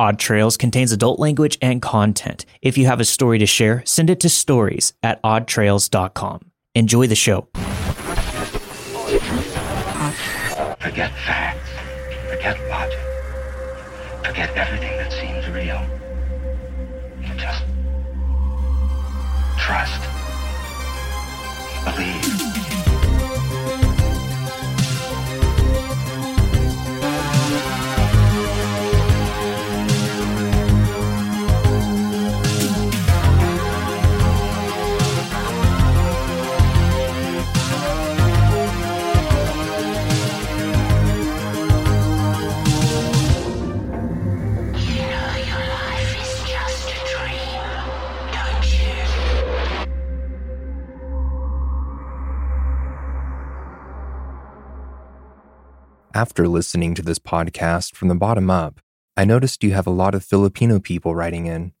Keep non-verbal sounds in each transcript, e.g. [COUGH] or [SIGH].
Odd Trails contains adult language and content. If you have a story to share, send it to stories at oddtrails.com. Enjoy the show. Forget facts. Forget logic. Forget everything that seems real. Just trust. Believe. After listening to this podcast from the bottom up, I noticed you have a lot of Filipino people writing in.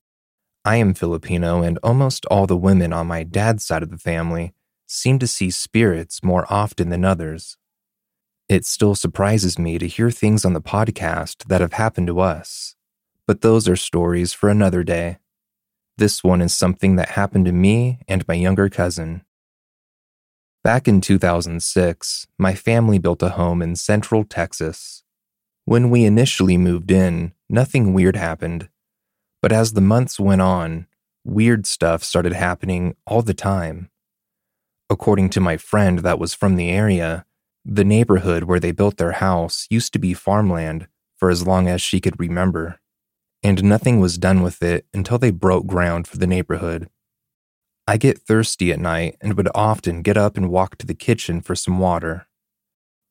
I am Filipino, and almost all the women on my dad's side of the family seem to see spirits more often than others. It still surprises me to hear things on the podcast that have happened to us, but those are stories for another day. This one is something that happened to me and my younger cousin. Back in 2006, my family built a home in central Texas. When we initially moved in, nothing weird happened. But as the months went on, weird stuff started happening all the time. According to my friend that was from the area, the neighborhood where they built their house used to be farmland for as long as she could remember, and nothing was done with it until they broke ground for the neighborhood. I get thirsty at night and would often get up and walk to the kitchen for some water.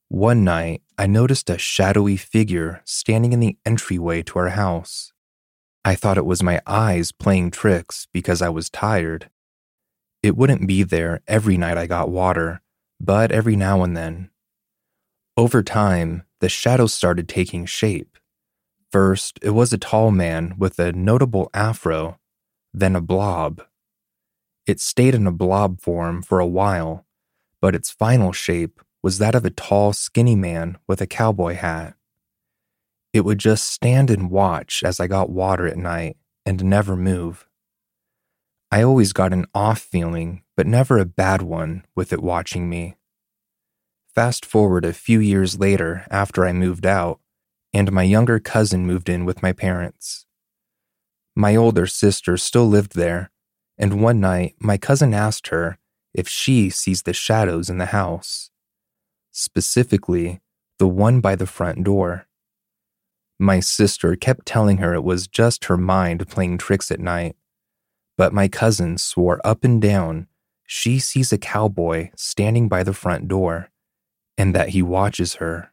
One night, I noticed a shadowy figure standing in the entryway to our house. I thought it was my eyes playing tricks because I was tired. It wouldn't be there every night I got water, but every now and then. Over time, the shadow started taking shape. First, it was a tall man with a notable afro, then a blob. It stayed in a blob form for a while, but its final shape was that of a tall, skinny man with a cowboy hat. It would just stand and watch as I got water at night and never move. I always got an off feeling, but never a bad one, with it watching me. Fast forward a few years later after I moved out, and my younger cousin moved in with my parents. My older sister still lived there, and one night my cousin asked her if she sees the shadows in the house, specifically the one by the front door. My sister kept telling her it was just her mind playing tricks at night, but my cousin swore up and down she sees a cowboy standing by the front door and that he watches her.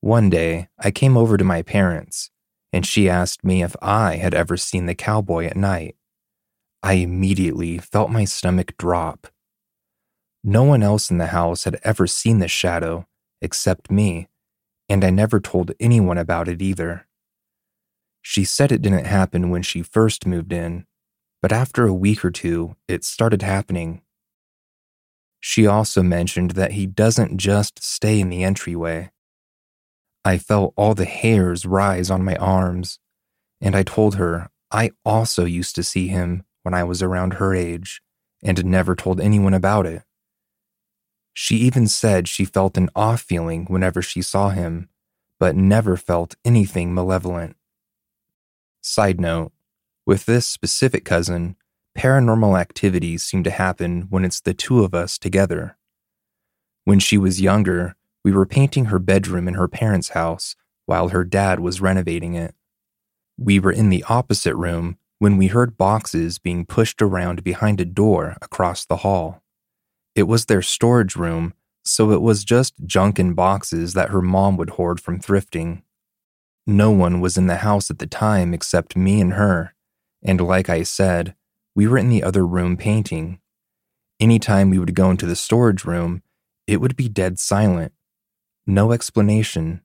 One day, I came over to my parents, and she asked me if I had ever seen the cowboy at night. I immediately felt my stomach drop. No one else in the house had ever seen the shadow except me, and I never told anyone about it either. She said it didn't happen when she first moved in, but after a week or two, it started happening. She also mentioned that he doesn't just stay in the entryway. I felt all the hairs rise on my arms, and I told her I also used to see him when I was around her age and never told anyone about it. She even said she felt an off feeling whenever she saw him, but never felt anything malevolent. Side note with this specific cousin, paranormal activities seem to happen when it's the two of us together. When she was younger, we were painting her bedroom in her parents' house while her dad was renovating it. We were in the opposite room when we heard boxes being pushed around behind a door across the hall. It was their storage room, so it was just junk in boxes that her mom would hoard from thrifting. No one was in the house at the time except me and her, and like I said, we were in the other room painting. Anytime we would go into the storage room, it would be dead silent. No explanation.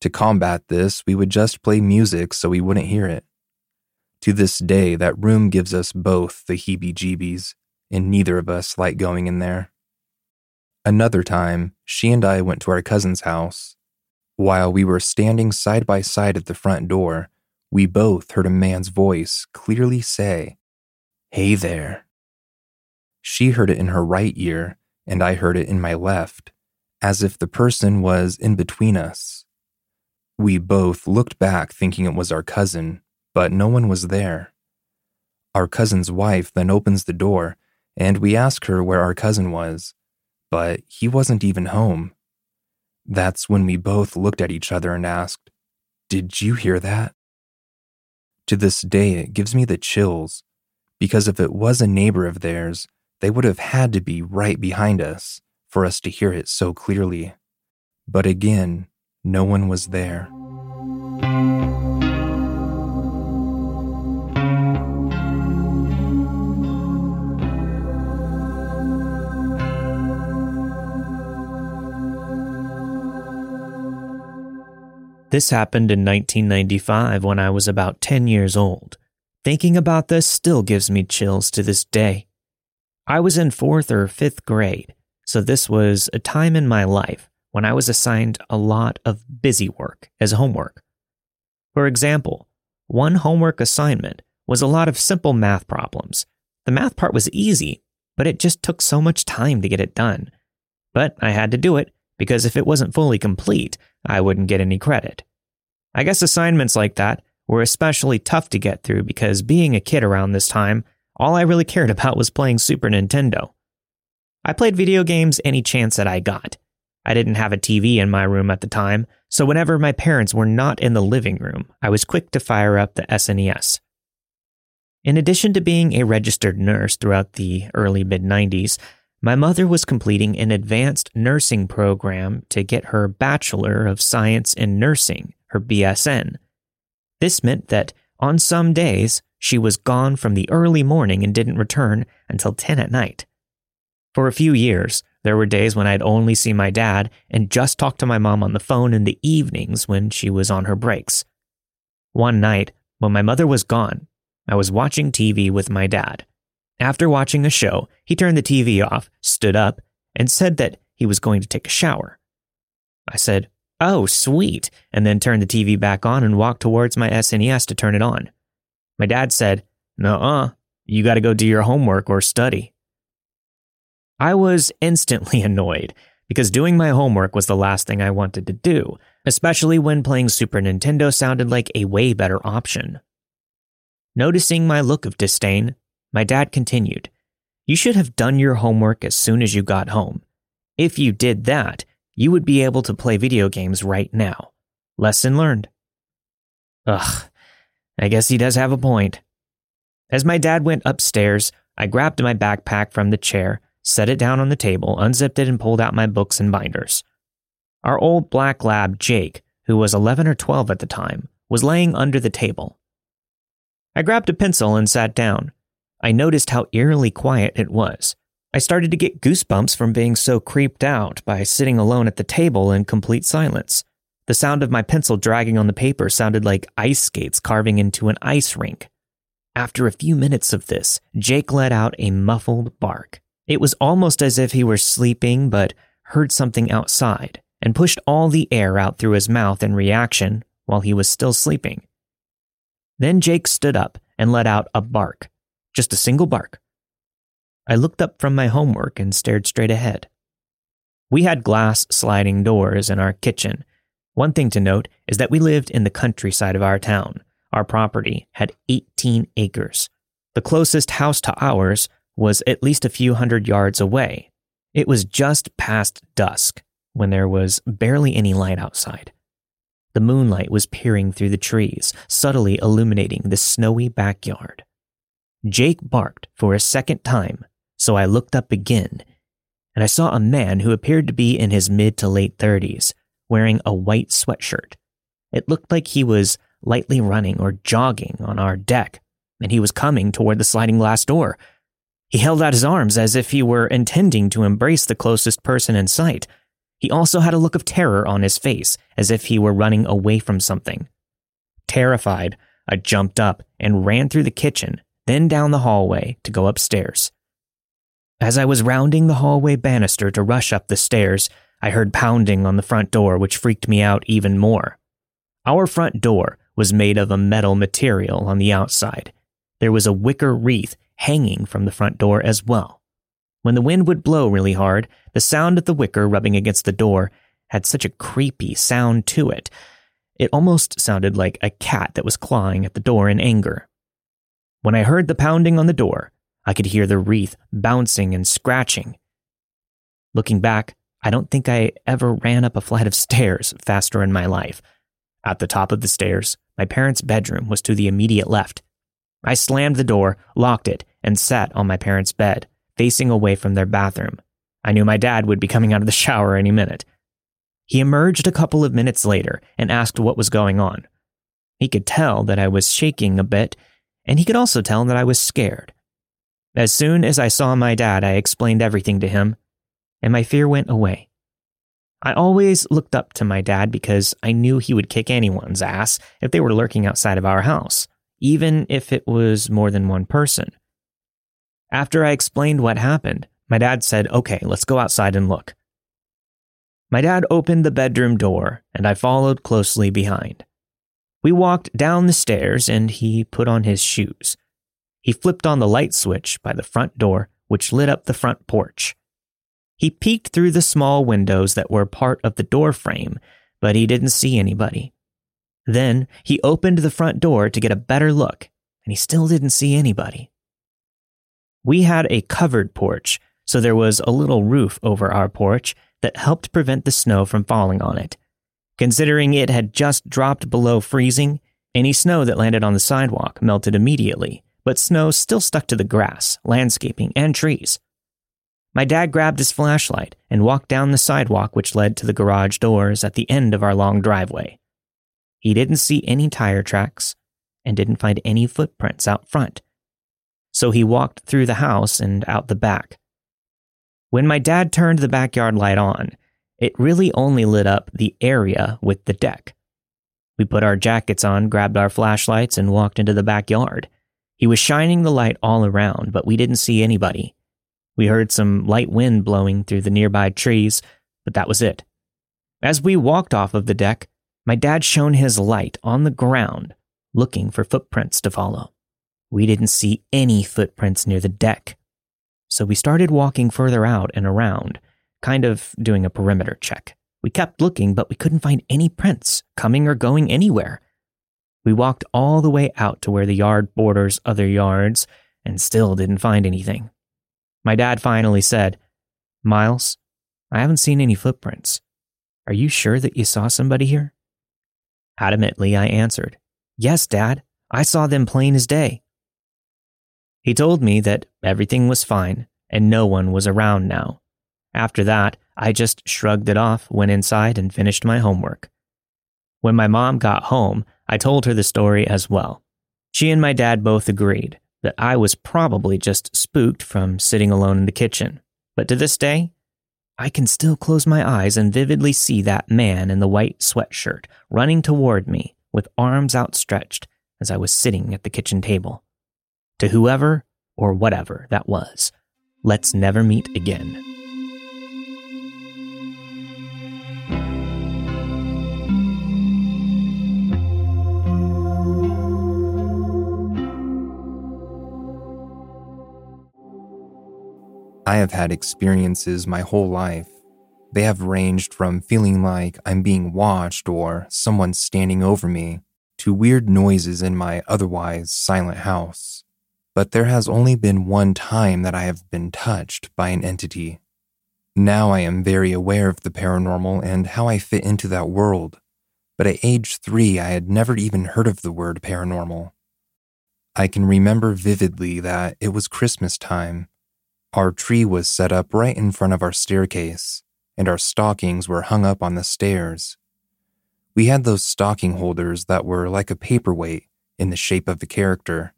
To combat this, we would just play music so we wouldn't hear it. To this day, that room gives us both the heebie jeebies, and neither of us like going in there. Another time, she and I went to our cousin's house. While we were standing side by side at the front door, we both heard a man's voice clearly say, Hey there. She heard it in her right ear, and I heard it in my left, as if the person was in between us. We both looked back thinking it was our cousin, but no one was there. Our cousin's wife then opens the door, and we ask her where our cousin was, but he wasn't even home. That's when we both looked at each other and asked, Did you hear that? To this day, it gives me the chills, because if it was a neighbor of theirs, they would have had to be right behind us for us to hear it so clearly. But again, no one was there. This happened in 1995 when I was about 10 years old. Thinking about this still gives me chills to this day. I was in fourth or fifth grade, so this was a time in my life when I was assigned a lot of busy work as homework. For example, one homework assignment was a lot of simple math problems. The math part was easy, but it just took so much time to get it done. But I had to do it because if it wasn't fully complete, I wouldn't get any credit. I guess assignments like that were especially tough to get through because being a kid around this time, all I really cared [LAUGHS] about was playing Super Nintendo. I played video games any chance that I got. I didn't have a TV in my room at the time, so whenever my parents were not in the living room, I was quick to fire up the SNES. In addition to being a registered nurse throughout the early mid 90s, my mother was completing an advanced nursing program to get her Bachelor of Science in Nursing, her BSN. This meant that on some days, she was gone from the early morning and didn't return until 10 at night. For a few years, there were days when I'd only see my dad and just talk to my mom on the phone in the evenings when she was on her breaks. One night, when my mother was gone, I was watching TV with my dad. After watching a show, he turned the TV off, stood up, and said that he was going to take a shower. I said, Oh, sweet, and then turned the TV back on and walked towards my SNES to turn it on. My dad said, Nuh uh, you gotta go do your homework or study. I was instantly [LAUGHS] annoyed because doing my homework was the last thing I wanted to do, especially when playing Super Nintendo sounded like a way better option. Noticing my look of disdain, my dad continued, You should have done your homework as soon as you got home. If you did that, you would be able to play video games right now. Lesson learned. Ugh, I guess he does have a point. As my dad went upstairs, I grabbed my backpack from the chair set it down on the table, unzipped it, and pulled out my books and binders. Our old black lab, Jake, who was 11 or 12 at the time, was laying under the table. I grabbed a pencil and sat down. I noticed how eerily quiet it was. I started to get goosebumps from being so creeped out by sitting alone at the table in complete silence. The sound of my pencil dragging on the paper sounded like ice skates carving into an ice rink. After a few minutes of this, Jake let out a muffled bark. It was almost as if he were sleeping but heard something outside and pushed all the air out through his mouth in reaction while he was still sleeping. Then Jake stood up and let out a bark, just a single bark. I looked up from my homework and stared straight ahead. We had glass sliding doors in our kitchen. One thing to note is that we lived in the countryside of our town. Our property had 18 acres. The closest house to ours was at least a few hundred yards away. It was just past dusk when there was barely any light outside. The moonlight was peering through the trees, subtly illuminating the snowy backyard. Jake barked for a second time, so I looked up again, and I saw a man who appeared to be in his mid to late 30s, wearing a white sweatshirt. It looked like he was lightly running or jogging on our deck, and he was coming toward the sliding glass door. He held out his arms as if he were intending to embrace the closest person in sight. He also had a look of terror on his face, as if he were running away from something. Terrified, I jumped up and ran through the kitchen, then down the hallway to go upstairs. As I was rounding the hallway banister to rush up the stairs, I heard pounding on the front door, which freaked me out even more. Our front door was made of a metal material on the outside. There was a wicker wreath hanging from the front door as well. When the wind would blow really hard, the sound of the wicker rubbing against the door had such a creepy sound to it. It almost sounded like a cat that was clawing at the door in anger. When I heard the pounding on the door, I could hear the wreath bouncing and scratching. Looking back, I don't think I ever ran up a flight of stairs faster in my life. At the top of the stairs, my parents' bedroom was to the immediate left. I slammed the door, locked it, and sat on my parents' bed, facing away from their bathroom. I knew my dad would be coming out of the shower any minute. He emerged a couple of minutes later and asked what was going on. He could tell that I was shaking a bit, and he could also tell that I was scared. As soon as I saw my dad, I explained everything to him, and my fear went away. I always looked up to my dad because I knew he would kick anyone's ass if they were lurking outside of our house, even if it was more than one person. After I explained what happened, my dad said, Okay, let's go outside and look. My dad opened the bedroom door, and I followed closely behind. We walked down the stairs, and he put on his shoes. He flipped on the light switch by the front door, which lit up the front porch. He peeked through the small windows that were part of the door frame, but he didn't see anybody. Then he opened the front door to get a better look, and he still didn't see anybody. We had a covered porch, so there was a little roof over our porch that helped prevent the snow from falling on it. Considering it had just dropped below freezing, any snow that landed on the sidewalk melted immediately, but snow still stuck to the grass, landscaping, and trees. My dad grabbed his flashlight and walked down the sidewalk which led to the garage doors at the end of our long driveway. He didn't see any tire tracks and didn't find any footprints out front. So he walked through the house and out the back. When my dad turned the backyard light on, it really only lit up the area with the deck. We put our jackets on, grabbed our flashlights, and walked into the backyard. He was shining the light all around, but we didn't see anybody. We heard some light wind blowing through the nearby trees, but that was it. As we walked off of the deck, my dad shone his light on the ground, looking for footprints to follow. We didn't see any footprints near the deck. So we started walking further out and around, kind of doing a perimeter check. We kept looking, but we couldn't find any prints coming or going anywhere. We walked all the way out to where the yard borders other yards and still didn't find anything. My dad finally said, Miles, I haven't seen any footprints. Are you sure that you saw somebody here? Adamantly, I answered, Yes, Dad. I saw them plain as day. He told me that everything was fine and no one was around now. After that, I just shrugged it off, went inside, and finished my homework. When my mom got home, I told her the story as well. She and my dad both agreed that I was probably just spooked from sitting alone in the kitchen. But to this day, I can still close my eyes and vividly see that man in the white sweatshirt running toward me with arms outstretched as I was sitting at the kitchen table. To whoever or whatever that was, let's never meet again. I have had experiences my whole life. They have ranged from feeling like I'm being watched or someone standing over me to weird noises in my otherwise silent house but there has only been one time that I have been touched by an entity. Now I am very aware of the paranormal and how I fit into that world, but at age three, I had never even heard of the word paranormal. I can remember vividly that it was Christmas time. Our tree was set up right in front of our staircase, and our stockings were hung up on the stairs. We had those stocking holders that were like a paperweight in the shape of a character.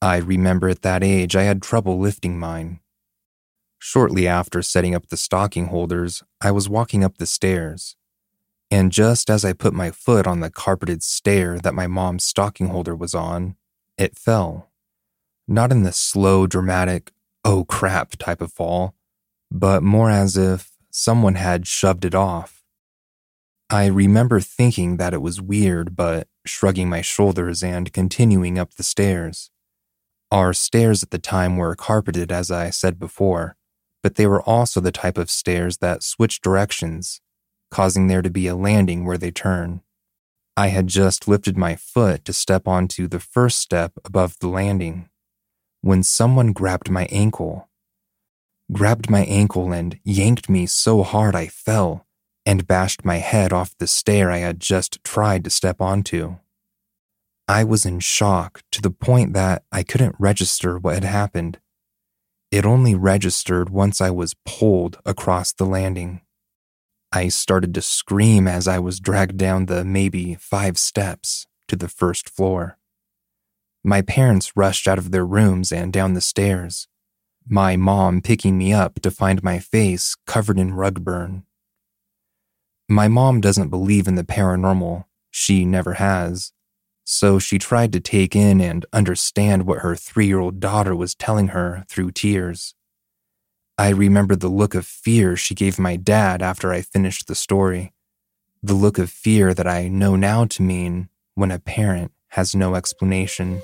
I remember at that age I had trouble lifting mine. Shortly after setting up the stocking holders, I was walking up the stairs. And just as I put my foot on the carpeted stair that my mom's stocking holder was on, it fell. Not in the slow, dramatic, oh crap type of fall, but more as if someone had shoved it off. I remember thinking that it was weird, but shrugging my shoulders and continuing up the stairs. Our stairs at the time were carpeted, as I said before, but they were also the type of stairs that switch directions, causing there to be a landing where they turn. I had just lifted my foot to step onto the first step above the landing when someone grabbed my ankle. Grabbed my ankle and yanked me so hard I fell and bashed my head off the stair I had just tried to step onto. I was in shock to the point that I couldn't register what had happened. It only registered once I was pulled across the landing. I started to scream as I was dragged down the maybe five steps to the first floor. My parents rushed out of their rooms and down the stairs, my mom picking me up to find my face covered in rug burn. My mom doesn't believe in the paranormal, she never has, so she tried to take in and understand what her three year old daughter was telling her through tears. I remember the look of fear she gave my dad after I finished the story. The look of fear that I know now to mean when a parent has no explanation.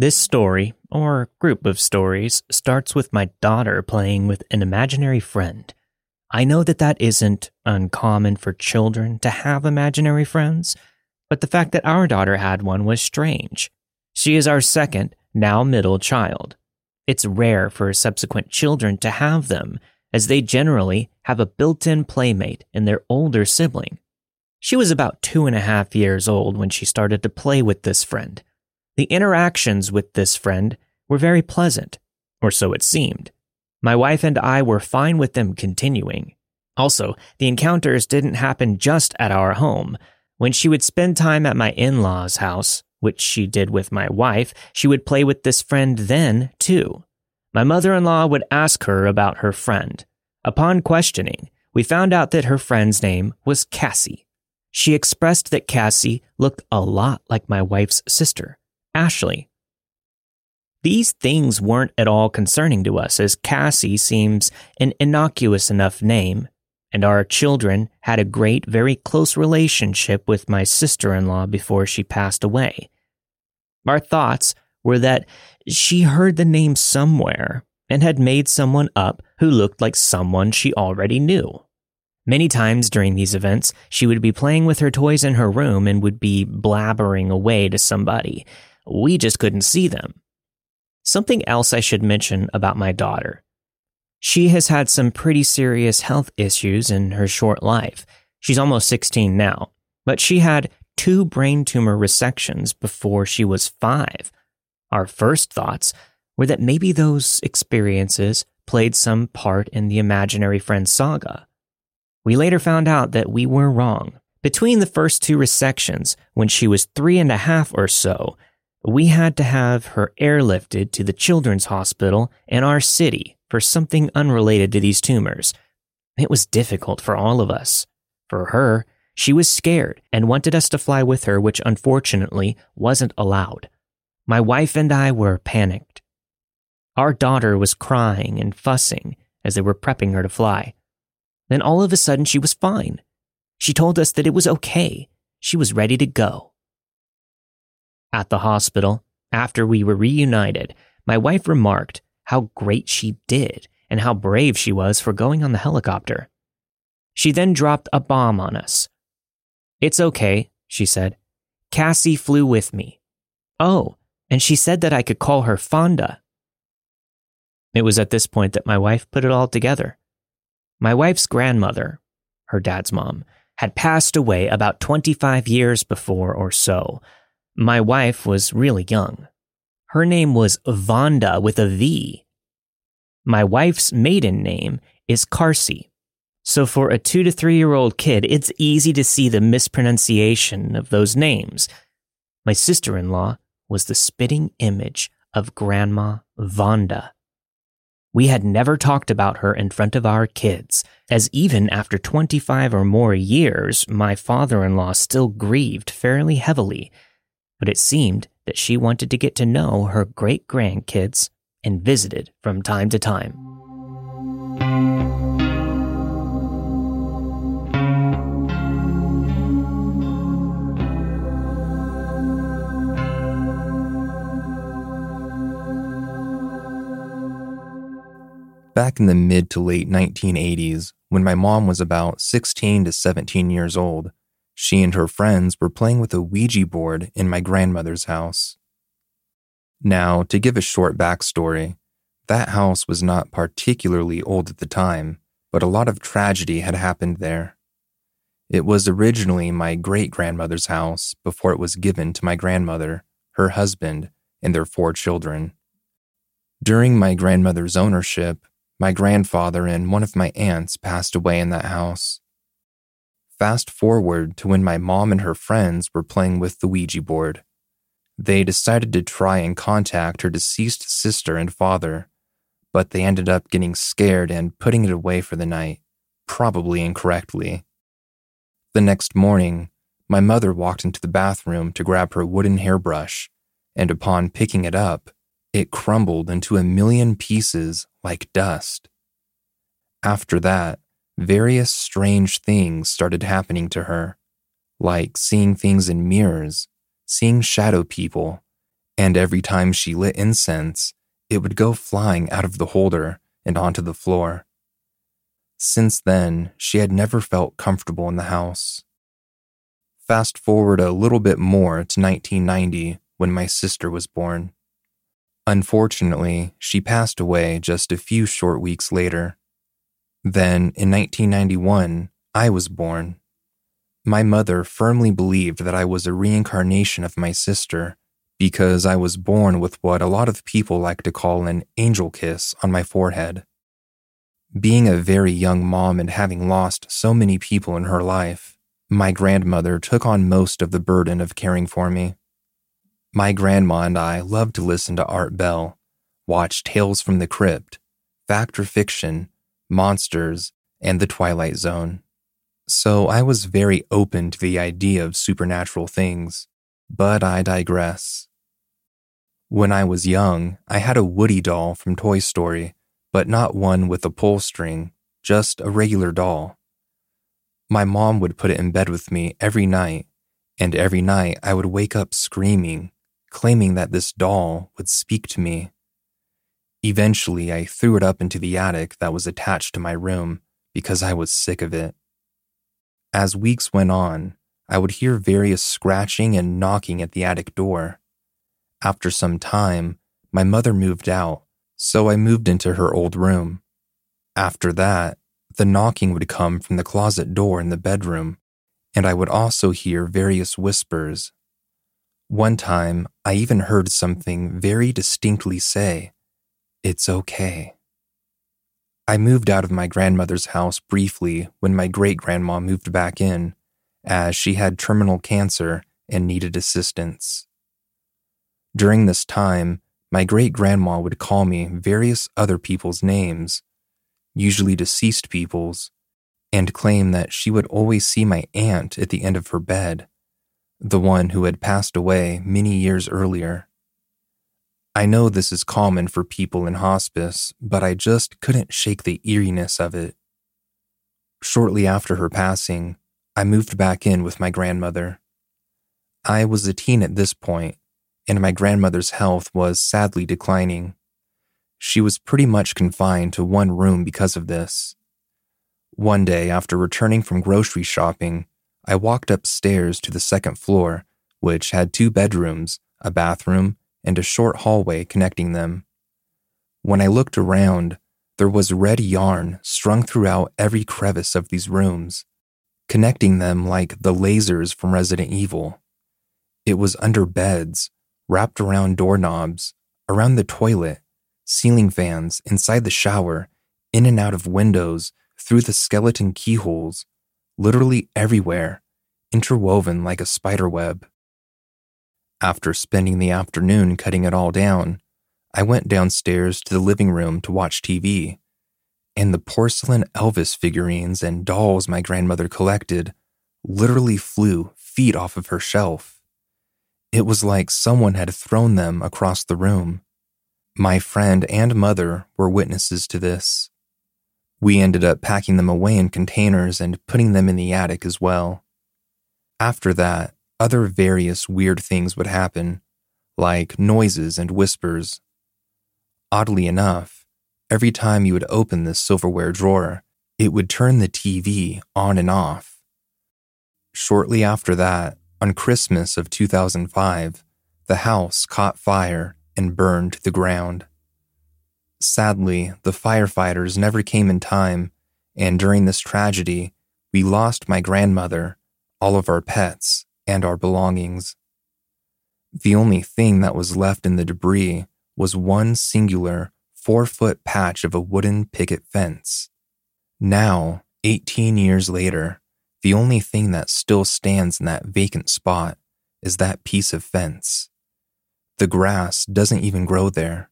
This story, or group of stories, starts with my daughter playing with an imaginary friend. I know that that isn't uncommon for children to have imaginary friends, but the fact that our daughter had one was strange. She is our second, now middle child. It's rare for subsequent children to have them, as they generally have a built in playmate in their older sibling. She was about two and a half years old when she started to play with this friend. The interactions with this friend were very pleasant, or so it seemed. My wife and I were fine with them continuing. Also, the encounters didn't happen just at our home. When she would spend time at my in law's house, which she did with my wife, she would play with this friend then, too. My mother in law would ask her about her friend. Upon questioning, we found out that her friend's name was Cassie. She expressed that Cassie looked a lot like my wife's sister. Ashley. These things weren't at all concerning to us, as Cassie seems an innocuous enough name, and our children had a great, very close relationship with my sister in law before she passed away. Our thoughts were that she heard the name somewhere and had made someone up who looked like someone she already knew. Many times during these events, she would be playing with her toys in her room and would be blabbering away to somebody, we just couldn't see them. Something else I should mention about my daughter. She has had some pretty serious health issues in her short life. She's almost 16 now, but she had two brain tumor resections before she was five. Our first thoughts were that maybe those experiences played some part in the imaginary friend saga. We later found out that we were wrong. Between the first two resections, when she was three and a half or so, we had to have her airlifted to the children's hospital in our city for something unrelated to these tumors. It was difficult for all of us. For her, she was scared and wanted us to fly with her, which unfortunately wasn't allowed. My wife and I were panicked. Our daughter was crying and fussing as they were prepping her to fly. Then all of a sudden, she was fine. She told us that it was okay. She was ready to go. At the hospital, after we were reunited, my wife remarked how great she did and how brave she was for going on the helicopter. She then dropped a bomb on us. It's okay, she said. Cassie flew with me. Oh, and she said that I could call her Fonda. It was at this point that my wife put it all together. My wife's grandmother, her dad's mom, had passed away about 25 years before or so, my wife was really young. Her name was Vonda with a V. My wife's maiden name is Carsey. So for a two to three year old kid, it's easy to see the mispronunciation of those names. My sister in law was the spitting image of Grandma Vonda. We had never talked about her in front of our kids, as even after 25 or more years, my father in law still grieved fairly heavily. But it seemed that she wanted to get to know her great grandkids and visited from time to time. Back in the mid to late 1980s, when my mom was about 16 to 17 years old, she and her friends were playing with a Ouija board in my grandmother's house. Now, to give a short backstory, that house was not particularly old at the time, but a lot of tragedy had happened there. It was originally my great grandmother's house before it was given to my grandmother, her husband, and their four children. During my grandmother's ownership, my grandfather and one of my aunts passed away in that house. Fast forward to when my mom and her friends were playing with the Ouija board. They decided to try and contact her deceased sister and father, but they ended up getting scared and putting it away for the night, probably incorrectly. The next morning, my mother walked into the bathroom to grab her wooden hairbrush, and upon picking it up, it crumbled into a million pieces like dust. After that, various strange things started happening to her, like seeing things in mirrors, seeing shadow people, and every time she lit incense, it would go flying out of the holder and onto the floor. Since then, she had never felt comfortable in the house. Fast forward a little bit more to 1990 when my sister was born. Unfortunately, she passed away just a few short weeks later. Then, in 1991, I was born. My mother firmly believed that I was a reincarnation of my sister because I was born with what a lot of people like to call an angel kiss on my forehead. Being a very young mom and having lost so many people in her life, my grandmother took on most of the burden of caring for me. My grandma and I loved to listen to Art Bell, watch Tales from the Crypt, Fact or Fiction, Monsters, and The Twilight Zone. So I was very open to the idea of supernatural things, but I digress. When I was young, I had a Woody doll from Toy Story, but not one with a pull string, just a regular doll. My mom would put it in bed with me every night, and every night I would wake up screaming claiming that this doll would speak to me. Eventually, I threw it up into the attic that was attached to my room because I was sick of it. As weeks went on, I would hear various scratching and knocking at the attic door. After some time, my mother moved out, so I moved into her old room. After that, the knocking would come from the closet door in the bedroom, and I would also hear various whispers one time, I even heard something very distinctly say, It's okay. I moved out of my grandmother's house briefly when my great grandma moved back in, as she had terminal cancer and needed assistance. During this time, my great grandma would call me various other people's names, usually deceased people's, and claim that she would always see my aunt at the end of her bed the one who had passed away many years earlier. I know this is common for people in hospice, but I just couldn't shake the eeriness of it. Shortly after her passing, I moved back in with my grandmother. I was a teen at this point, and my grandmother's health was sadly declining. She was pretty much confined to one room because of this. One day, after returning from grocery shopping, I walked upstairs to the second floor, which had two bedrooms, a bathroom, and a short hallway connecting them. When I looked around, there was red yarn strung throughout every crevice of these rooms, connecting them like the lasers from Resident Evil. It was under beds, wrapped around doorknobs, around the toilet, ceiling fans, inside the shower, in and out of windows, through the skeleton keyholes, literally everywhere, interwoven like a spider web. After spending the afternoon cutting it all down, I went downstairs to the living room to watch TV, and the porcelain Elvis figurines and dolls my grandmother collected literally flew feet off of her shelf. It was like someone had thrown them across the room. My friend and mother were witnesses to this. We ended up packing them away in containers and putting them in the attic as well. After that, other various weird things would happen, like noises and whispers. Oddly enough, every time you would open this silverware drawer, it would turn the TV on and off. Shortly after that, on Christmas of 2005, the house caught fire and burned to the ground. Sadly, the firefighters never came in time, and during this tragedy, we lost my grandmother, all of our pets, and our belongings. The only thing that was left in the debris was one singular four foot patch of a wooden picket fence. Now, 18 years later, the only thing that still stands in that vacant spot is that piece of fence. The grass doesn't even grow there.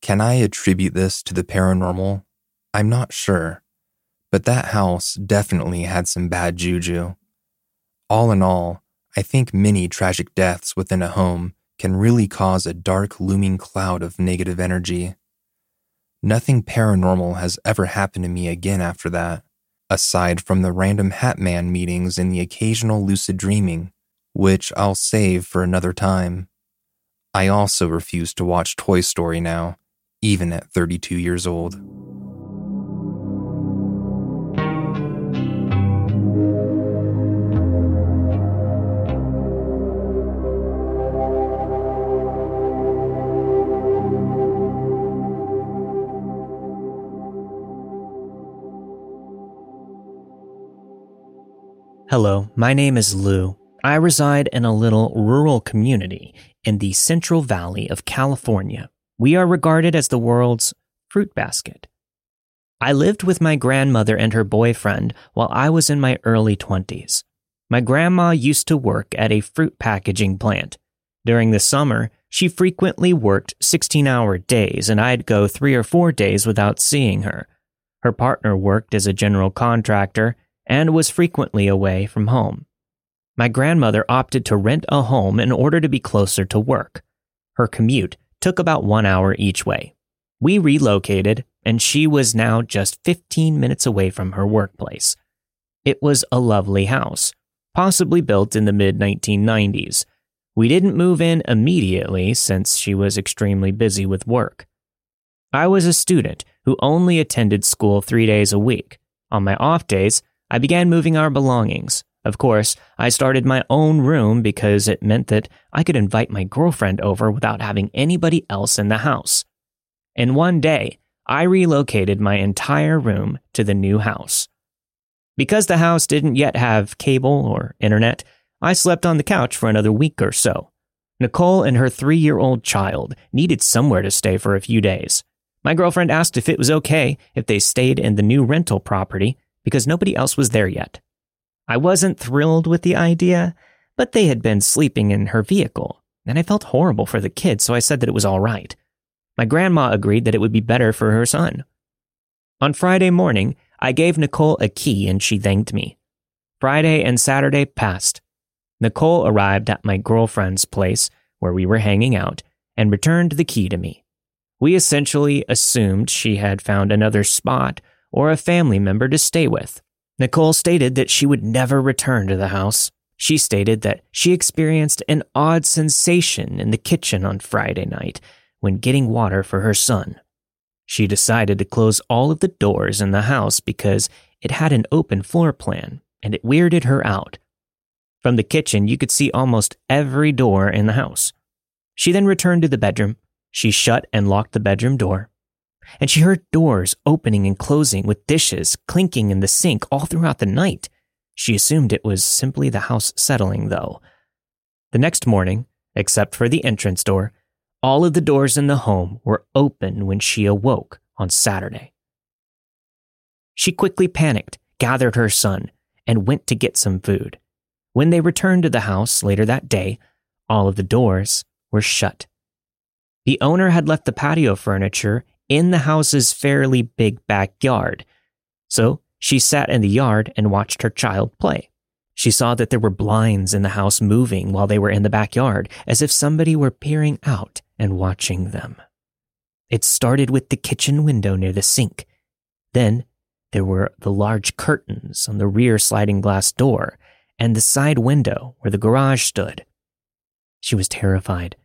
Can I attribute this to the paranormal? I'm not sure, but that house definitely had some bad juju. All in all, I think many tragic deaths within a home can really cause a dark, looming cloud of negative energy. Nothing paranormal has ever happened to me again after that, aside from the random Hatman meetings and the occasional lucid dreaming, which I'll save for another time. I also refuse to watch Toy Story now even at 32 years old. Hello, my name is Lou. I reside in a little rural community in the Central Valley of California. We are regarded as the world's fruit basket. I lived with my grandmother and her boyfriend while I was in my early 20s. My grandma used to work at a fruit packaging plant. During the summer, she frequently worked 16 hour days, and I'd go three or four days without seeing her. Her partner worked as a general contractor and was frequently away from home. My grandmother opted to rent a home in order to be closer to work. Her commute took about one hour each way. We relocated, and she was now just 15 minutes away from her workplace. It was a lovely house, possibly built in the mid 1990s. We didn't move in immediately since she was extremely busy with work. I was a student who only attended school three days a week. On my off days, I began moving our belongings, of course, I started my own room because it meant that I could invite my girlfriend over without having anybody else in the house. In one day, I relocated my entire room to the new house. Because the house didn't yet have cable or internet, I slept on the couch for another week or so. Nicole and her three year old child needed somewhere to stay for a few days. My girlfriend asked if it was okay if they stayed in the new rental property because nobody else was there yet. I wasn't thrilled with the idea, but they had been sleeping in her vehicle, and I felt horrible for the kids, so I said that it was all right. My grandma agreed that it would be better for her son. On Friday morning, I gave Nicole a key and she thanked me. Friday and Saturday passed. Nicole arrived at my girlfriend's place where we were hanging out and returned the key to me. We essentially assumed she had found another spot or a family member to stay with. Nicole stated that she would never return to the house. She stated that she experienced an odd sensation in the kitchen on Friday night when getting water for her son. She decided to close all of the doors in the house because it had an open floor plan and it weirded her out. From the kitchen, you could see almost every door in the house. She then returned to the bedroom. She shut and locked the bedroom door and she heard doors opening and closing with dishes clinking in the sink all throughout the night. She assumed it was simply the house settling, though. The next morning, except for the entrance door, all of the doors in the home were open when she awoke on Saturday. She quickly panicked, gathered her son, and went to get some food. When they returned to the house later that day, All of the doors were shut. The owner had left the patio furniture in the house's fairly big backyard, so she sat in the yard and watched her child play. She saw that there were blinds in the house moving while they were in the backyard, as if somebody were peering out and watching them. It started with the kitchen window near the sink. Then there were the large curtains on the rear sliding glass door and the side window where the garage stood. She was terrified.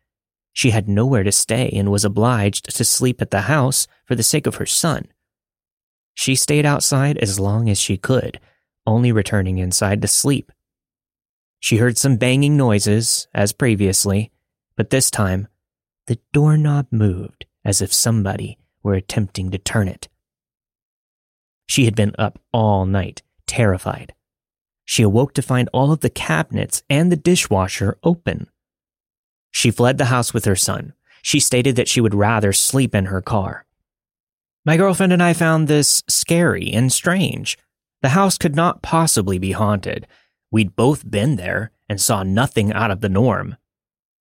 She had nowhere to stay and was obliged to sleep at the house for the sake of her son. She stayed outside as long as she could, only returning inside to sleep. She heard some banging noises, as previously, but this time the doorknob moved as if somebody were attempting to turn it. She had been up all night, terrified. She awoke to find all of the cabinets and the dishwasher open. She fled the house with her son. She stated that she would rather sleep in her car. My girlfriend and I found this scary and strange. The house could not possibly be haunted. We'd both been there and saw nothing out of the norm.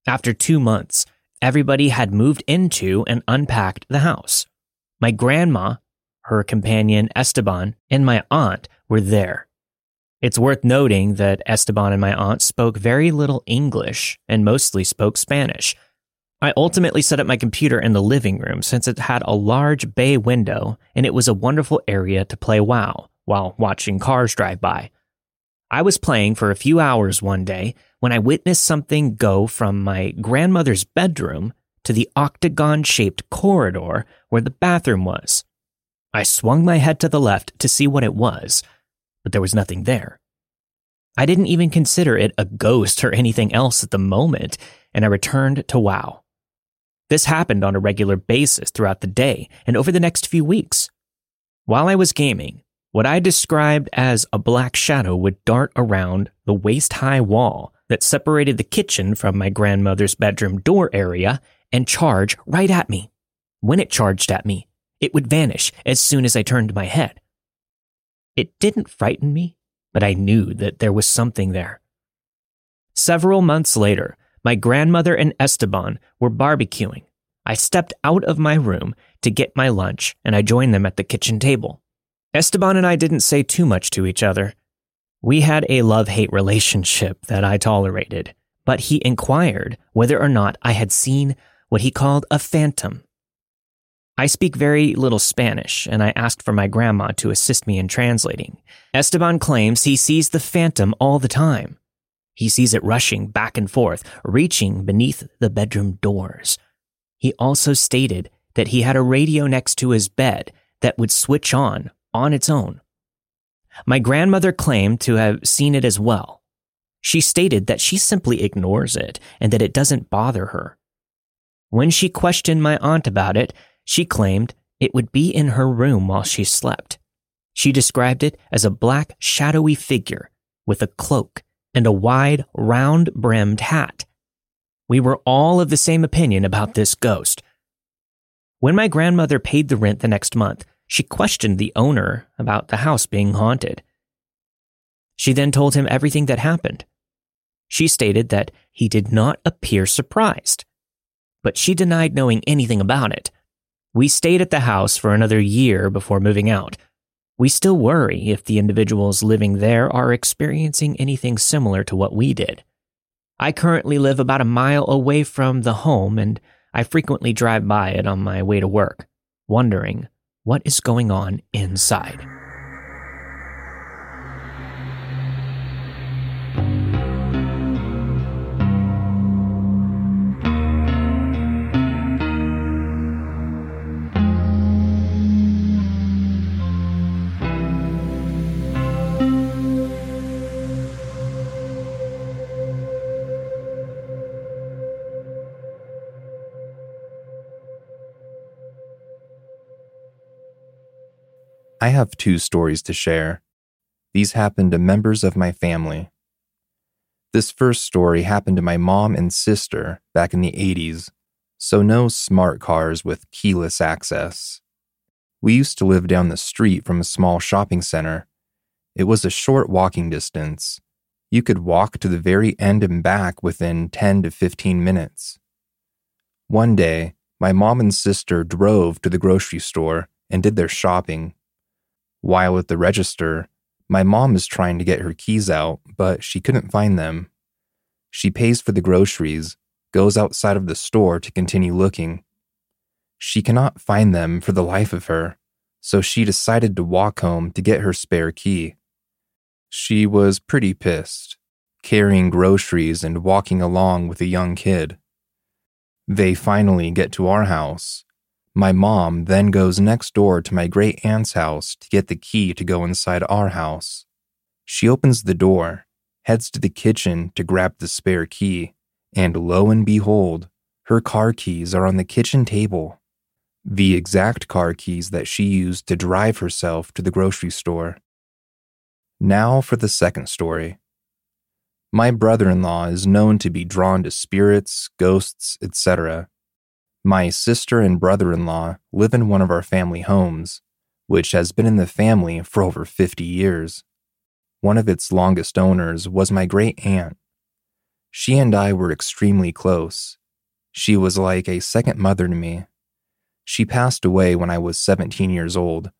After two months, everybody had moved into and unpacked the house. My grandma, her companion Esteban, and my aunt were there. It's worth noting that Esteban and my aunt spoke very little English and mostly spoke Spanish. I ultimately set up my computer in the living room since it had a large bay window and it was a wonderful area to play WoW while watching cars drive by. I was playing for a few hours one day when I witnessed something go from my grandmother's bedroom to the octagon shaped corridor where the bathroom was. I swung my head to the left to see what it was but there was nothing there. I didn't even consider it a ghost or anything else at the moment, and I returned to WoW. This happened on a regular basis throughout the day and over the next few weeks. While I was gaming, what I described as a black shadow would dart around the waist high wall that separated the kitchen from my grandmother's bedroom door area and charge right at me. When it charged at me, it would vanish as soon as I turned my head. It didn't frighten me, but I knew that there was something there. Several months later, my grandmother and Esteban were barbecuing. I stepped out of my room to get my lunch and I joined them at the kitchen table. Esteban and I didn't say too much to each other. We had a love hate relationship that I tolerated, but he inquired whether or not I had seen what he called a phantom I speak very little Spanish, and I asked for my grandma to assist me in translating. Esteban claims he sees the phantom all the time. He sees it rushing back and forth, reaching beneath the bedroom doors. He also stated that he had a radio next to his bed that would switch on on its own. My grandmother claimed to have seen it as well. She stated that she simply ignores it and that it doesn't bother her. When she questioned my aunt about it, she claimed it would be in her room while she slept. She described it as a black, shadowy figure with a cloak and a wide, round brimmed hat. We were all of the same opinion about this ghost. When my grandmother paid the rent the next month, she questioned the owner about the house being haunted. She then told him everything that happened. She stated that he did not appear surprised, but she denied knowing anything about it. We stayed at the house for another year before moving out. We still worry if the individuals living there are experiencing anything similar to what we did. I currently live about a mile away from the home and I frequently drive by it on my way to work, wondering what is going on inside. I have two stories to share. These happened to members of my family. This first story happened to my mom and sister back in the 80s, so no smart cars with keyless access. We used to live down the street from a small shopping center. It was a short walking distance. You could walk to the very end and back within 10 to 15 minutes. One day, my mom and sister drove to the grocery store and did their shopping. While at the register, my mom is trying to get her keys out, but she couldn't find them. She pays for the groceries, goes outside of the store to continue looking. She cannot find them for the life of her, so she decided to walk home to get her spare key. She was pretty pissed, carrying groceries and walking along with a young kid. They finally get to our house. My mom then goes next door to my great aunt's house to get the key to go inside our house. She opens the door, heads to the kitchen to grab the spare key, and lo and behold, her car keys are on the kitchen table. The exact car keys that she used to drive herself to the grocery store. Now for the second story. My brother in law is known to be drawn to spirits, ghosts, etc. My sister and brother in law live in one of our family homes, which has been in the family for over 50 years. One of its longest owners was my great aunt. She and I were extremely close. She was like a second mother to me. She passed away when I was 17 years old.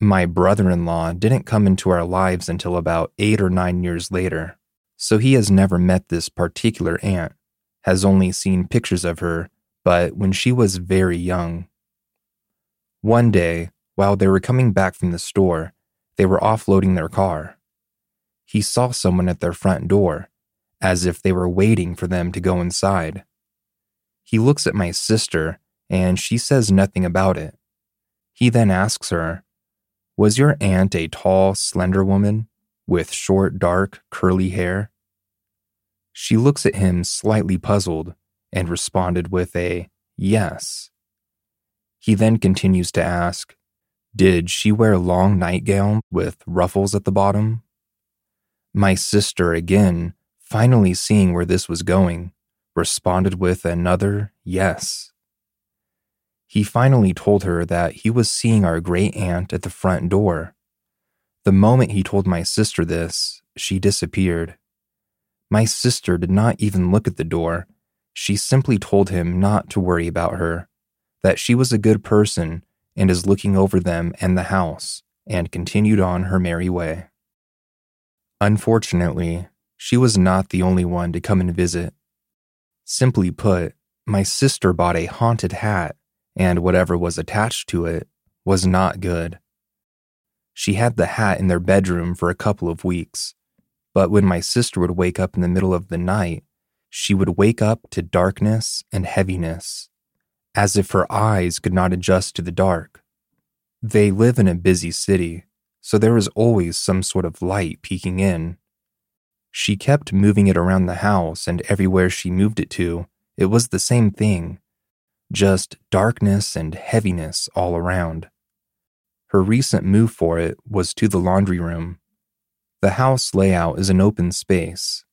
My brother in law didn't come into our lives until about eight or nine years later so he has never met this particular aunt, has only seen pictures of her, but when she was very young. One day, while they were coming back from the store, they were offloading their car. He saw someone at their front door, as if they were waiting for them to go inside. He looks at my sister, and she says nothing about it. He then asks her, Was your aunt a tall, slender woman? with short, dark, curly hair. She looks at him slightly puzzled and responded with a yes. He then continues to ask, Did she wear a long nightgown with ruffles at the bottom? My sister, again, finally seeing where this was going, responded with another yes. He finally told her that he was seeing our great aunt at the front door the moment he told my sister this, she disappeared. My sister did not even look at the door. She simply told him not to worry about her, that she was a good person and is looking over them and the house, and continued on her merry way. Unfortunately, she was not the only one to come and visit. Simply put, my sister bought a haunted hat, and whatever was attached to it was not good. She had the hat in their bedroom for a couple of weeks. But when my sister would wake up in the middle of the night, she would wake up to darkness and heaviness, as if her eyes could not adjust to the dark. They live in a busy city, so there was always some sort of light peeking in. She kept moving it around the house, and everywhere she moved it to, it was the same thing just darkness and heaviness all around. Her recent move for it was to the laundry room. The house layout is an open space,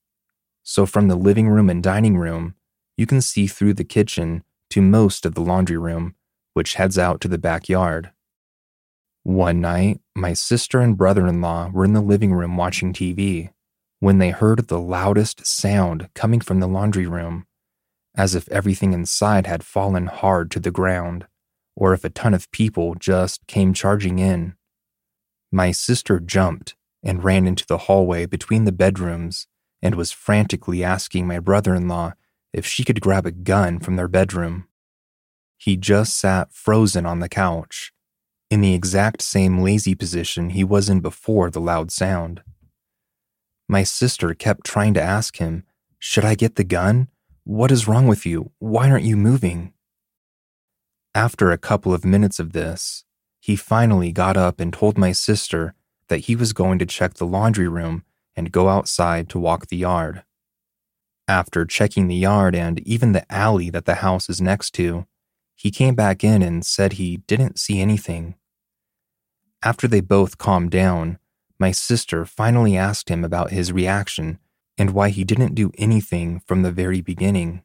so from the living room and dining room, you can see through the kitchen to most of the laundry room, which heads out to the backyard. One night, my sister and brother in law were in the living room watching TV when they heard the loudest sound coming from the laundry room, as if everything inside had fallen hard to the ground or if a ton of people just came charging in. My sister jumped and ran into the hallway between the bedrooms and was frantically asking my brother in law if she could grab a gun from their bedroom. He just sat frozen on the couch, in the exact same lazy position he was in before the loud sound. My sister kept trying to ask him, Should I get the gun? What is wrong with you? Why aren't you moving? After a couple of minutes of this, he finally got up and told my sister that he was going to check the laundry room and go outside to walk the yard. After checking the yard and even the alley that the house is next to, he came back in and said he didn't see anything. After they both calmed down, my sister finally asked him about his reaction and why he didn't do anything from the very beginning.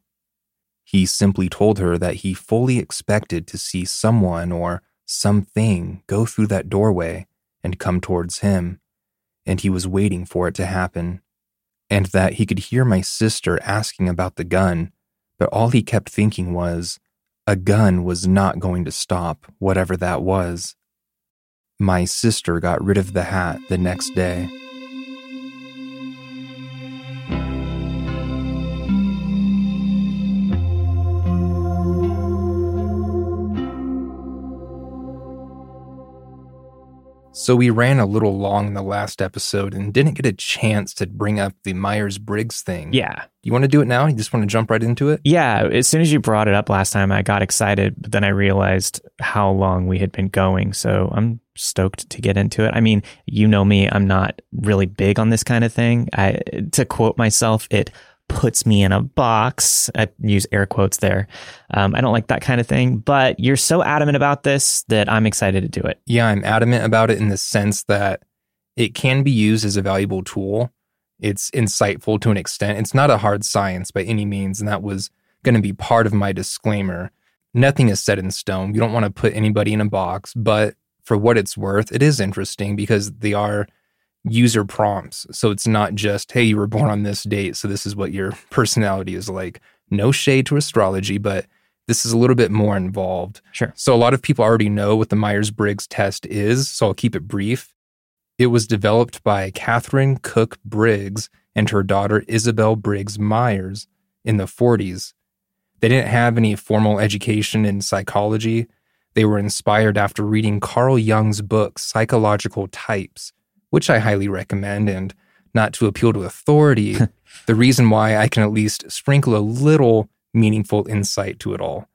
He simply told her that he fully expected to see someone or something go through that doorway and come towards him, and he was waiting for it to happen. and that he could hear my sister asking about the gun, but all he kept thinking was, a gun was not going to stop whatever that was. My sister got rid of the hat the next day. So we ran a little long in the last episode and didn't get a chance to bring up the Myers Briggs thing. Yeah. You want to do it now? You just want to jump right into it? Yeah. As soon as you brought it up last time, I got excited, but then I realized how long we had been going. So I'm stoked to get into it. I mean, you know me, I'm not really big on this kind of thing. I, to quote myself, it puts me in a box. I use air quotes there. Um, I don't like that kind of thing, but you're so adamant about this that I'm excited to do it. Yeah, I'm adamant about it in the sense that it can be used as a valuable tool. It's insightful to an extent. It's not a hard science by any means, and that was going to be part of my disclaimer. Nothing is set in stone. You don't want to put anybody in a box, but for what it's worth, it is interesting because they are user prompts. So it's not just, hey, you were born on this date, so this is what your [LAUGHS] personality is like. No shade to astrology, but this is a little bit more involved. Sure. So a lot of people already know what the Myers Briggs test is, so I'll keep it brief. It was developed by Katharine Cook Briggs and her daughter Isabel Briggs Myers in the 40s. They didn't have any formal education in psychology. They were inspired after reading Carl Jung's book, Psychological Types, which I highly recommend, and not to appeal to authority, [LAUGHS] the reason why I can at least sprinkle a little meaningful insight to it all.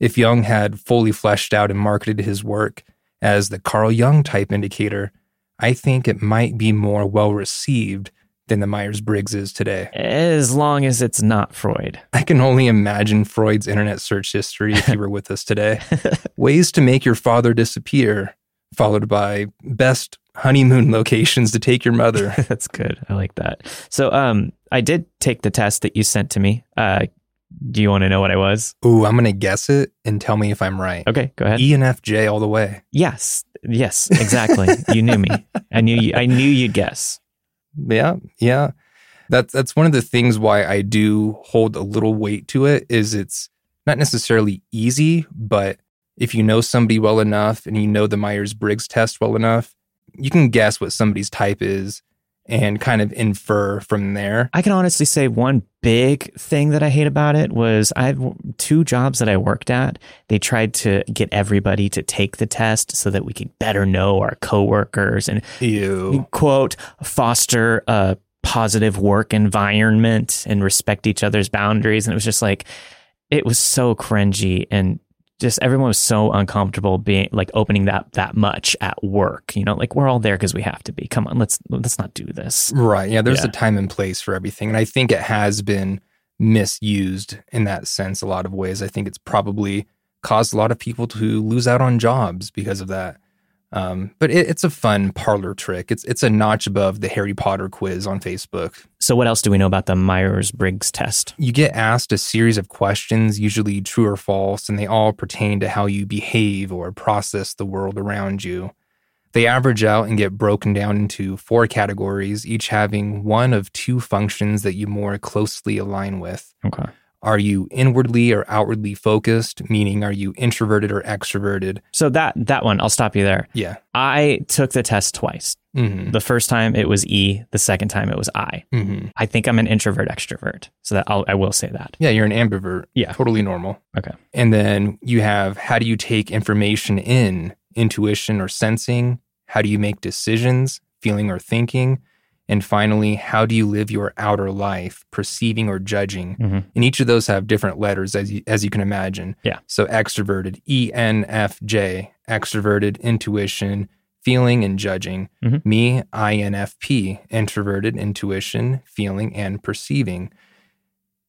If Jung had fully fleshed out and marketed his work as the Carl Jung type indicator, I think it might be more well received than the Myers Briggs is today. As long as it's not Freud. I can only imagine Freud's internet search history if he were with us today. [LAUGHS] Ways to make your father disappear, followed by best honeymoon locations to take your mother. [LAUGHS] That's good. I like that. So, um, I did take the test that you sent to me. Uh, do you want to know what I was? Ooh, I'm going to guess it and tell me if I'm right. Okay, go ahead. ENFJ all the way. Yes, yes, exactly. [LAUGHS] you knew me. I knew you. I knew you'd guess. Yeah, yeah. That's that's one of the things why I do hold a little weight to it. Is it's not necessarily easy, but if you know somebody well enough and you know the Myers Briggs test well enough, you can guess what somebody's type is and kind of infer from there. I can honestly say one big thing that I hate about it was I have two jobs that I worked at. They tried to get everybody to take the test so that we could better know our coworkers and Ew. quote foster a positive work environment and respect each other's boundaries. And it was just like it was so cringy and just everyone was so uncomfortable being like opening that that much at work. You know, like we're all there because we have to be. Come on, let's let's not do this. Right. Yeah, there's Yeah. a time and place for everything. And I think it has been misused in that sense a lot of ways. I think it's probably caused a lot of people to lose out on jobs because of that. Um, but it, it's a fun parlor trick. It's it's a notch above the Harry Potter quiz on Facebook. So what else do we know about the Myers Briggs test? You get asked a series of questions, usually true or false, and they all pertain to how you behave or process the world around you. They average out and get broken down into four categories, each having one of two functions that you more closely align with. Okay. Are you inwardly or outwardly focused, meaning are you introverted or extroverted? So that that one, I'll stop you there. Yeah. I took the test twice. hmm The first time it was E. The second time it was I. hmm I think I'm an introvert extrovert. So that I'll, I will say that. Yeah, you're an ambivert. Yeah. Totally normal. Okay. And then you have how do you take information in, intuition or sensing? How do you make decisions, feeling or thinking? And finally, how do you live your outer life, perceiving or judging? Mhm. And each of those have different letters, as you, as you can imagine. Yeah. So extroverted, E N F J, extroverted, intuition, feeling and judging. Mhm. Me, I N F P, introverted, intuition, feeling and perceiving.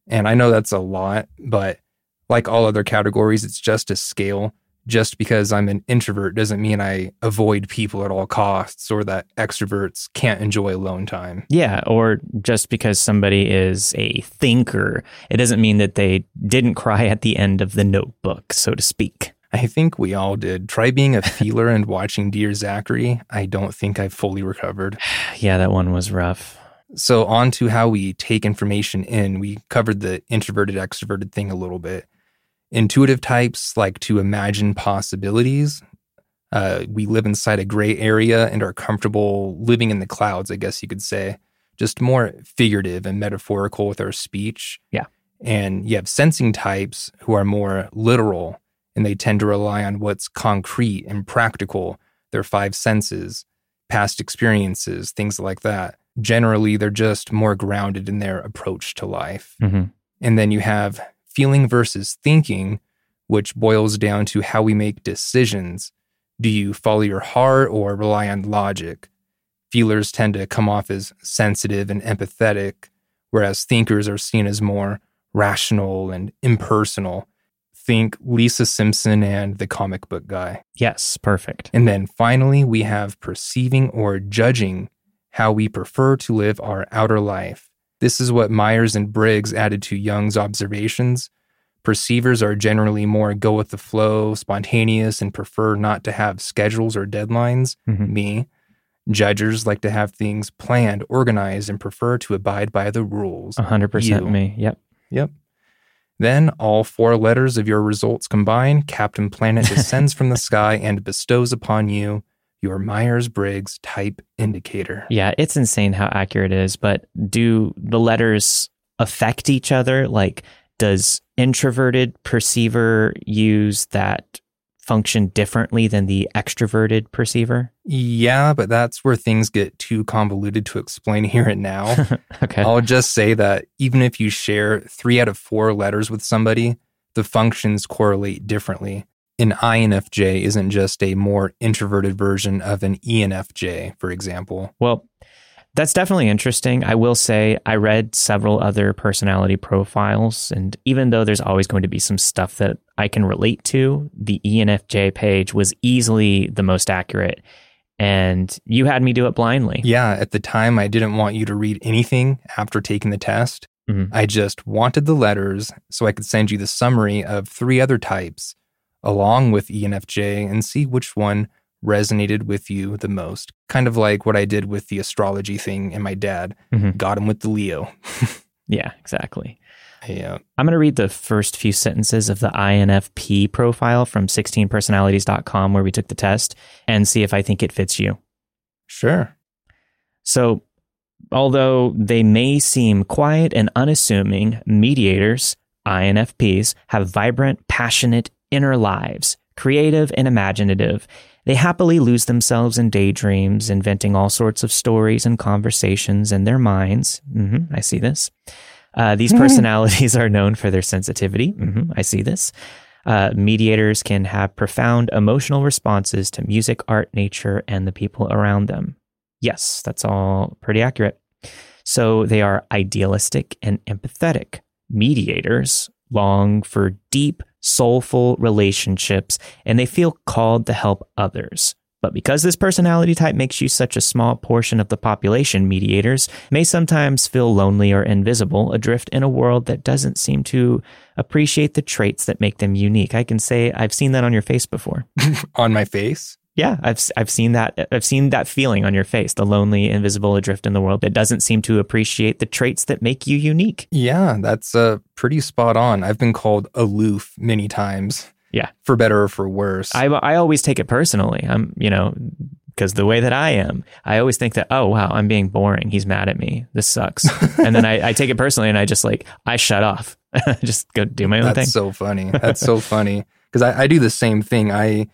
And I know that's a lot, but like all other categories, it's just a scale. Just because I'm an introvert doesn't mean I avoid people at all costs or that extroverts can't enjoy alone time. Yeah, or just because somebody is a thinker, it doesn't mean that they didn't cry at the end of the notebook, so to speak. I think we all did. Try being a feeler and watching Dear Zachary. I don't think I've fully recovered. [SIGHS] Yeah, that one was rough. So, on to how we take information in. We covered the introverted extroverted thing a little bit. Intuitive types like to imagine possibilities. Uh, we live inside a gray area and are comfortable living in the clouds, I guess you could say. Just more figurative and metaphorical with our speech. Yeah. And you have sensing types who are more literal and they tend to rely on what's concrete and practical, their five senses, past experiences, things like that. Generally, they're just more grounded in their approach to life. Mm-hmm. And then you have feeling versus thinking, which boils down to how we make decisions. Do you follow your heart or rely on logic? Feelers tend to come off as sensitive and empathetic, whereas thinkers are seen as more rational and impersonal. Think Lisa Simpson and the comic book guy. Yes, perfect. And then finally, we have perceiving or judging how we prefer to live our outer life. This is what Myers and Briggs added to Jung's observations. Perceivers are generally more go with the flow, spontaneous, and prefer not to have schedules or deadlines. Mhm. Me. Judgers like to have things planned, organized, and prefer to abide by the rules. 100% You. me. Yep. Yep. Then all four letters of your results combine, Captain Planet descends from the [LAUGHS] sky and bestows upon you your Myers Briggs type indicator. Yeah, it's insane how accurate it is. But do the letters affect each other? Like, does introverted perceiver use that function differently than the extroverted perceiver? Yeah, but that's where things get too convoluted to explain here and now. [LAUGHS] okay. I'll just say that even if you share three out of four letters with somebody, the functions correlate differently. An INFJ isn't just a more introverted version of an ENFJ, for example. Well, that's definitely interesting. I will say I read several other personality profiles, and even though there's always going to be some stuff that I can relate to, the ENFJ page was easily the most accurate. And you had me do it blindly. Yeah, at the time, I didn't want you to read anything after taking the test. Mhm. I just wanted the letters so I could send you the summary of three other types along with ENFJ and see which one resonated with you the most. Kind of like what I did with the astrology thing and my dad Mhm. got him with the Leo. [LAUGHS] Yeah, exactly. Yeah. I'm going to read the first few sentences of the INFP profile from 16personalities.com where we took the test and see if I think it fits you. Sure. So, although they may seem quiet and unassuming, mediators, INFPs, have vibrant, passionate inner lives, creative and imaginative. They happily lose themselves in daydreams, inventing all sorts of stories and conversations in their minds. hmm I see this. Uh, these [LAUGHS] personalities are known for their sensitivity. hmm I see this. Uh, mediators can have profound emotional responses to music, art, nature, and the people around them. Yes, that's all pretty accurate. So they are idealistic and empathetic. Mediators long for deep, soulful relationships and they feel called to help others. But because this personality type makes you such a small portion of the population, mediators may sometimes feel lonely or invisible, adrift in a world that doesn't seem to appreciate the traits that make them unique. I can say I've seen that on your face before. [LAUGHS] On my face. Yeah, I've I've seen that I've seen that feeling on your face, the lonely, invisible adrift in the world that doesn't seem to appreciate the traits that make you unique. Yeah, that's uh, pretty spot on. I've been called aloof many times. Yeah. For better or for worse. I I always take it personally. I'm, you know, because the way that I am, I always think that, oh wow, I'm being boring. He's mad at me. This sucks. [LAUGHS] and then I, I take it personally and I just like I shut off. [LAUGHS] just go do my own That's thing. That's so funny. That's so funny. Because I, I do the same thing. I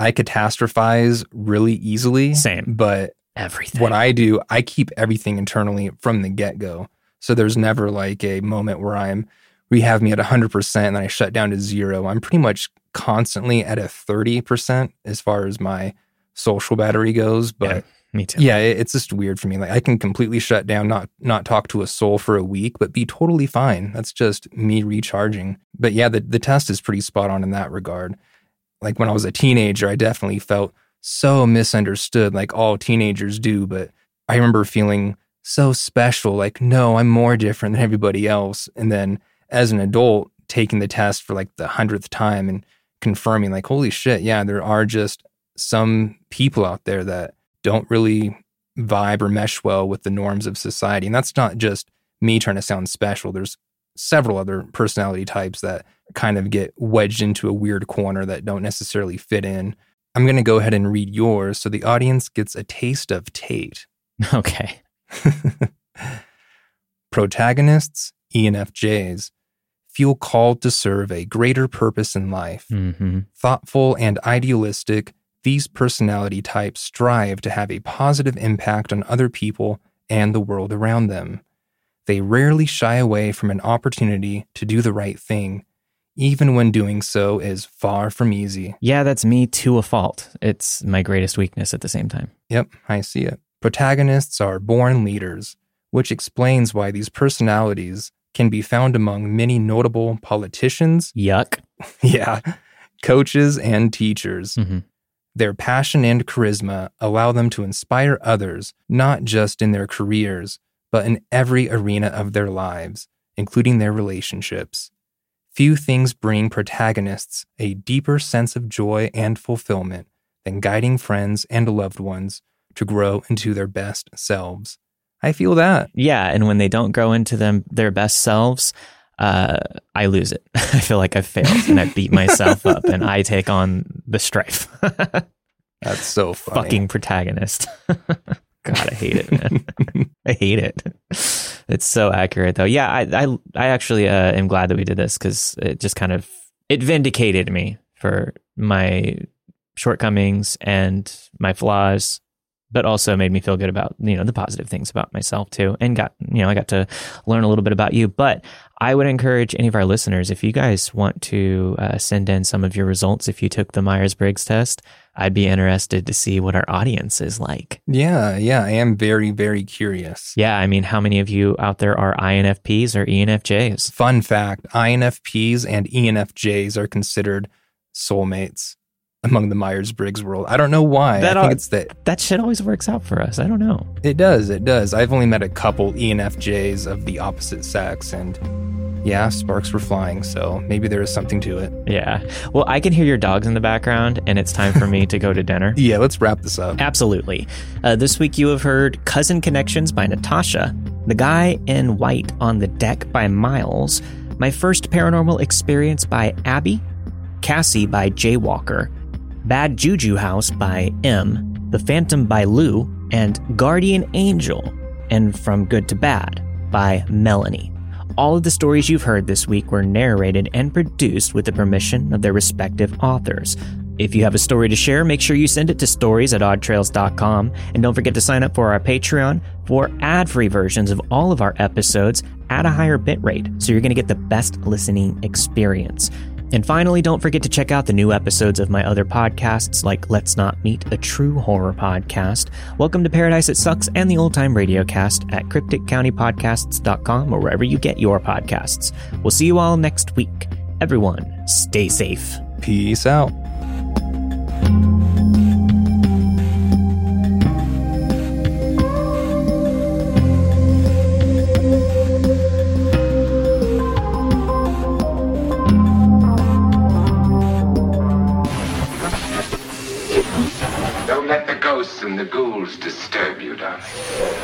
I catastrophize really easily. Same. But Everything. what I do, I keep everything internally from the get go. So there's never like a moment where I'm you have me at 100% and then I shut down to zero. I'm pretty much constantly at a 30% as far as my social battery goes. But me too. yeah, it, it's just weird for me. Like I can completely shut down, not not talk to a soul for a week, but be totally fine. That's just me recharging. But yeah, the the test is pretty spot on in that regard. Like when I was a teenager, I definitely felt so misunderstood, like all teenagers do. But I remember feeling so special, like no, I'm more different than everybody else. And then as an adult, taking the test for like the hundredth time and confirming, like, holy shit, yeah, there are just some people out there that don't really vibe or mesh well with the norms of society. And that's not just me trying to sound special. There's several other personality types that kind of get wedged into a weird corner that don't necessarily fit in. I'm going to go ahead and read yours so the audience gets a taste of Tate. [LAUGHS] Okay. [LAUGHS] Protagonists, ENFJs, feel called to serve a greater purpose in life. Mm-hmm. Thoughtful and idealistic, these personality types strive to have a positive impact on other people and the world around them. They rarely shy away from an opportunity to do the right thing, even when doing so is far from easy. Yeah, that's me to a fault. It's my greatest weakness at the same time. Yep, I see it. Protagonists are born leaders, which explains why these personalities can be found among many notable politicians, [LAUGHS] Yuck. yeah, coaches, and teachers. hmm Their passion and charisma allow them to inspire others, not just in their careers, but in every arena of their lives, including their relationships. Few things bring protagonists a deeper sense of joy and fulfillment than guiding friends and loved ones to grow into their best selves. I feel that. Yeah, and when they don't grow into them their best selves, uh, I lose it. [LAUGHS] I feel like I've failed and I beat myself up and I take on the strife. [LAUGHS] That's so funny. Fucking protagonist. [LAUGHS] God, I hate it, man. [LAUGHS] I hate it. It's so accurate, though. Yeah, I I, I actually uh, am glad that we did this because it just kind of it vindicated me for my shortcomings and my flaws, but also made me feel good about you know the positive things about myself too, and got you know I got to learn a little bit about you. But I would encourage any of our listeners if you guys want to uh, send in some of your results if you took the Myers Briggs test. I'd be interested to see what our audience is like. Yeah, yeah, I am very, very curious. Yeah, I mean, how many of you out there are INFPs or ENFJs? Fun fact INFPs and ENFJs are considered soulmates among the Myers Briggs world. I don't know why. That I think al- it's that That shit always works out for us. I don't know. it does. It does. I've only met a couple ENFJs of the opposite sex, and yeah, sparks were flying. So maybe there is something to it. Yeah. Well, I can hear your dogs in the background, and it's time for me to go to dinner. [LAUGHS] Yeah, let's wrap this up. Absolutely. Uh, this week you have heard Cousin Connections by Natasha, The Guy in White on the Deck by Miles, My First Paranormal Experience by Abbi, Cassie by Jay Walker, Bad Juju House by M, The Phantom by Lou, and Guardian Angel, and From Good to Bad by Melanie. All of the stories you've heard this week were narrated and produced with the permission of their respective authors. If you have a story to share, make sure you send it to stories at oddtrails.com. And don't forget to sign up for our Patreon for ad free versions of all of our episodes at a higher bitrate, so you're going to get the best listening experience. And finally, don't forget to check out the new episodes of my other podcasts like Let's Not Meet, a true horror podcast, Welcome to Paradise It Sucks, and the Old Time Radio Cast at crypticcountypodcasts.com or wherever you get your podcasts. We'll see you all next week. Everyone, stay safe. Peace out. The ghouls disturb you, darling.